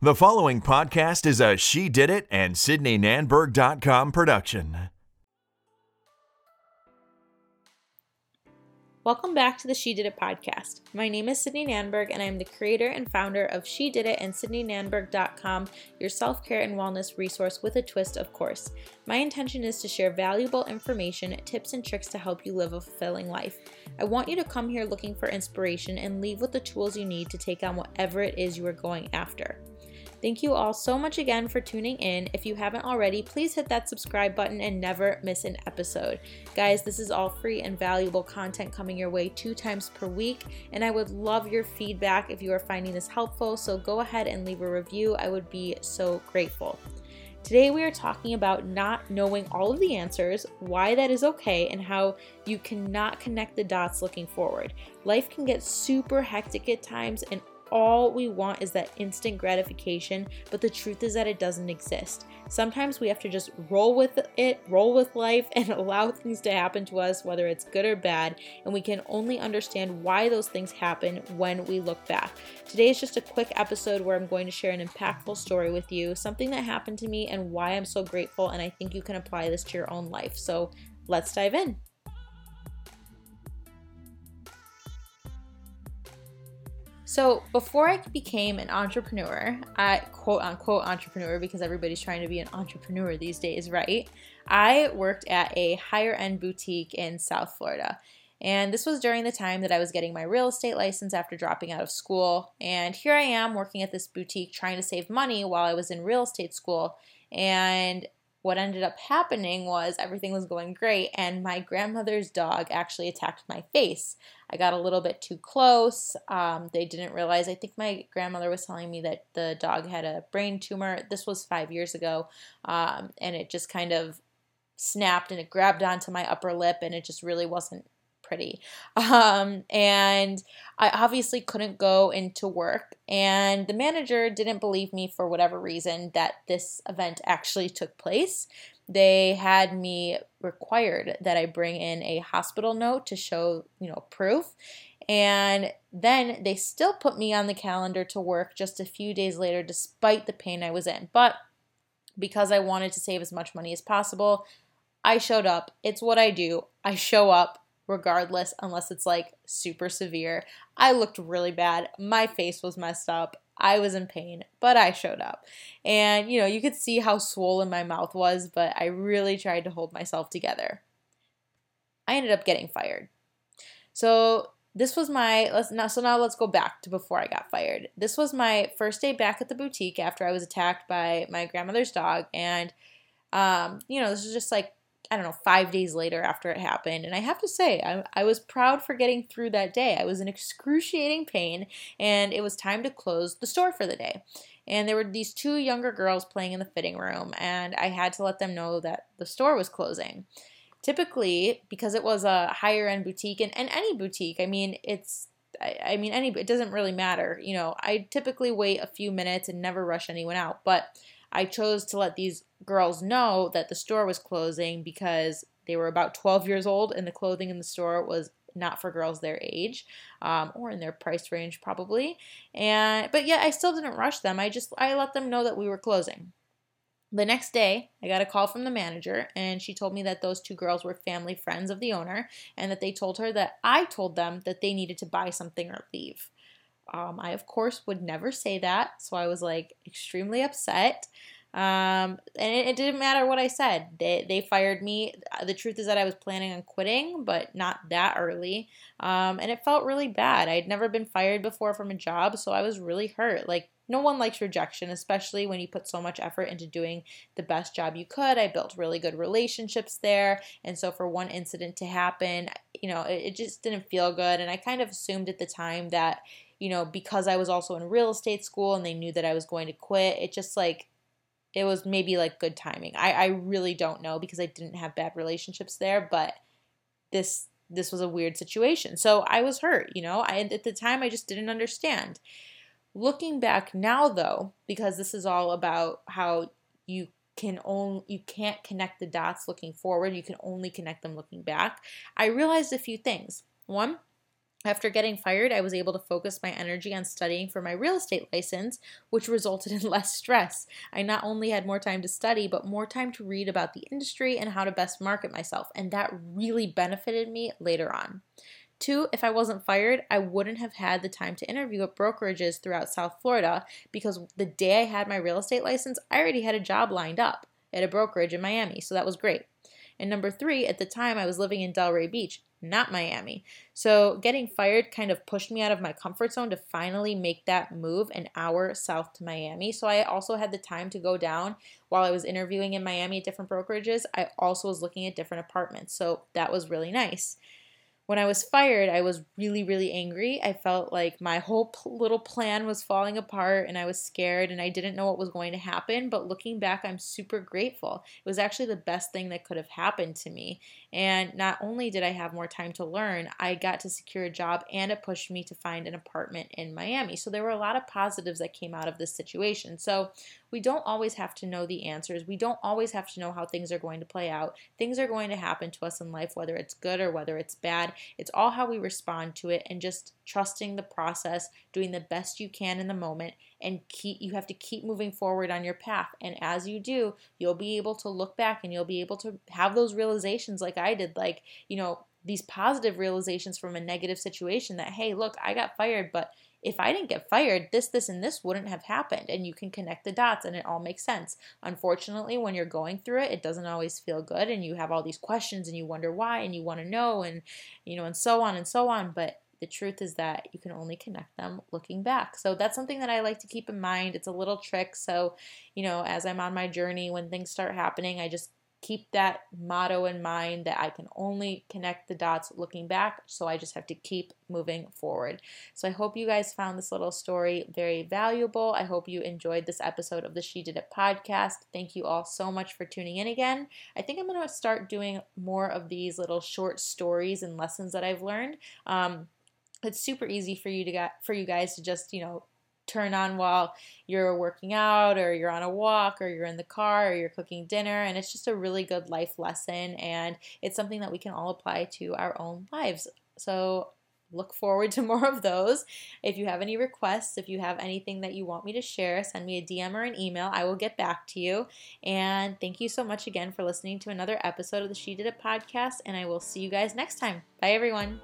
The following podcast is a She Did It and SydneyNanberg.com production. Welcome back to the She Did It podcast. My name is Sydney Nanberg, and I'm the creator and founder of She Did It and SydneyNanberg.com, your self care and wellness resource with a twist, of course. My intention is to share valuable information, tips, and tricks to help you live a fulfilling life. I want you to come here looking for inspiration and leave with the tools you need to take on whatever it is you are going after. Thank you all so much again for tuning in. If you haven't already, please hit that subscribe button and never miss an episode. Guys, this is all free and valuable content coming your way two times per week, and I would love your feedback if you are finding this helpful. So go ahead and leave a review. I would be so grateful. Today, we are talking about not knowing all of the answers, why that is okay, and how you cannot connect the dots looking forward. Life can get super hectic at times, and all we want is that instant gratification, but the truth is that it doesn't exist. Sometimes we have to just roll with it, roll with life, and allow things to happen to us, whether it's good or bad, and we can only understand why those things happen when we look back. Today is just a quick episode where I'm going to share an impactful story with you, something that happened to me, and why I'm so grateful, and I think you can apply this to your own life. So let's dive in. So before I became an entrepreneur, I quote unquote entrepreneur because everybody's trying to be an entrepreneur these days, right? I worked at a higher end boutique in South Florida. And this was during the time that I was getting my real estate license after dropping out of school. And here I am working at this boutique trying to save money while I was in real estate school. And what ended up happening was everything was going great, and my grandmother's dog actually attacked my face. I got a little bit too close. Um, they didn't realize. I think my grandmother was telling me that the dog had a brain tumor. This was five years ago, um, and it just kind of snapped and it grabbed onto my upper lip, and it just really wasn't pretty. Um, and I obviously couldn't go into work. And the manager didn't believe me for whatever reason that this event actually took place. They had me required that I bring in a hospital note to show, you know, proof. And then they still put me on the calendar to work just a few days later, despite the pain I was in. But because I wanted to save as much money as possible, I showed up. It's what I do. I show up regardless, unless it's like super severe. I looked really bad. My face was messed up. I was in pain, but I showed up. And, you know, you could see how swollen my mouth was, but I really tried to hold myself together. I ended up getting fired. So, this was my let's now so now let's go back to before I got fired. This was my first day back at the boutique after I was attacked by my grandmother's dog and um, you know, this was just like I don't know, five days later after it happened. And I have to say, I, I was proud for getting through that day. I was in excruciating pain, and it was time to close the store for the day. And there were these two younger girls playing in the fitting room, and I had to let them know that the store was closing. Typically, because it was a higher end boutique, and, and any boutique, I mean, it's I, mean, any it doesn't really matter. You know, I typically wait a few minutes and never rush anyone out, but I chose to let these girls know that the store was closing because they were about 12 years old and the clothing in the store was not for girls their age um, or in their price range probably. And but yeah i still didn't rush them. I just i let them know that we were closing. The next day i got a call from the manager and she told me that those two girls were family friends of the owner and that they told her that i told them that they needed to buy something or leave um, I, of course, would never say that. So I was like extremely upset. Um, and it, it, didn't matter what I said. They, they fired me. The truth is that I was planning on quitting, but not that early. Um, and it felt really bad. I'd never been fired before from a job, so I was really hurt. Like, no one likes rejection, especially when you put so much effort into doing the best job you could. I built really good relationships there. And so for one incident to happen, you know, it, it just didn't feel good. And I kind of assumed at the time that, you know, because I was also in real estate school and they knew that I was going to quit, it just like, it was maybe like good timing. I, I really don't know because I didn't have bad relationships there, but this this was a weird situation. So I was hurt, you know. I at the time I just didn't understand. Looking back now though, because this is all about how you can only you can't connect the dots looking forward, you can only connect them looking back. I realized a few things. One, After getting fired, I was able to focus my energy on studying for my real estate license, which resulted in less stress. I not only had more time to study, but more time to read about the industry and how to best market myself, and that really benefited me later on. Two, if I wasn't fired, I wouldn't have had the time to interview at brokerages throughout South Florida because the day I had my real estate license, I already had a job lined up at a brokerage in Miami, so that was great. And number three, at the time I was living in Delray Beach, not Miami. So getting fired kind of pushed me out of my comfort zone to finally make that move an hour south to Miami. So I also had the time to go down while I was interviewing in Miami at different brokerages. I also was looking at different apartments. So that was really nice when I was fired, I was really, really angry. I felt like my whole little plan was falling apart and I was scared and I didn't know what was going to happen. But looking back, I'm super grateful. It was actually the best thing that could have happened to me. And not only did I have more time to learn, I got to secure a job and it pushed me to find an apartment in Miami. So there were a lot of positives that came out of this situation. So we don't always have to know the answers. We don't always have to know how things are going to play out. Things are going to happen to us in life, whether it's good or whether it's bad. It's all how we respond to it and just trusting the process, doing the best you can in the moment, and keep you have to keep moving forward on your path. And as you do, you'll be able to look back and you'll be able to have those realizations like I did, like, you know, these positive realizations from a negative situation that, hey, look, I got fired, but if I didn't get fired, this, this, and this wouldn't have happened. And you can connect the dots and it all makes sense. Unfortunately, when you're going through it, it doesn't always feel good and you have all these questions and you wonder why and you want to know and, you know, and so on and so on. But the truth is that you can only connect them looking back. So that's something that I like to keep in mind. It's a little trick. So, you know, as I'm on my journey, when things start happening, I just keep that motto in mind that I can only connect the dots looking back, so I just have to keep moving forward. So I hope you guys found this little story very valuable. I hope you enjoyed this episode of the She Did It podcast. Thank you all so much for tuning in again. I think I'm going to start doing more of these little short stories and lessons that I've learned. Um, it's super easy for you to get for you guys to just you know turn on while you're working out or you're on a walk or you're in the car or you're cooking dinner. And it's just a really good life lesson. And it's something that we can all apply to our own lives. So look forward to more of those. If you have any requests, if you have anything that you want me to share, send me a DM or an email. I will get back to you. And thank you so much again for listening to another episode of the She Did It podcast. And I will see you guys next time. Bye, everyone.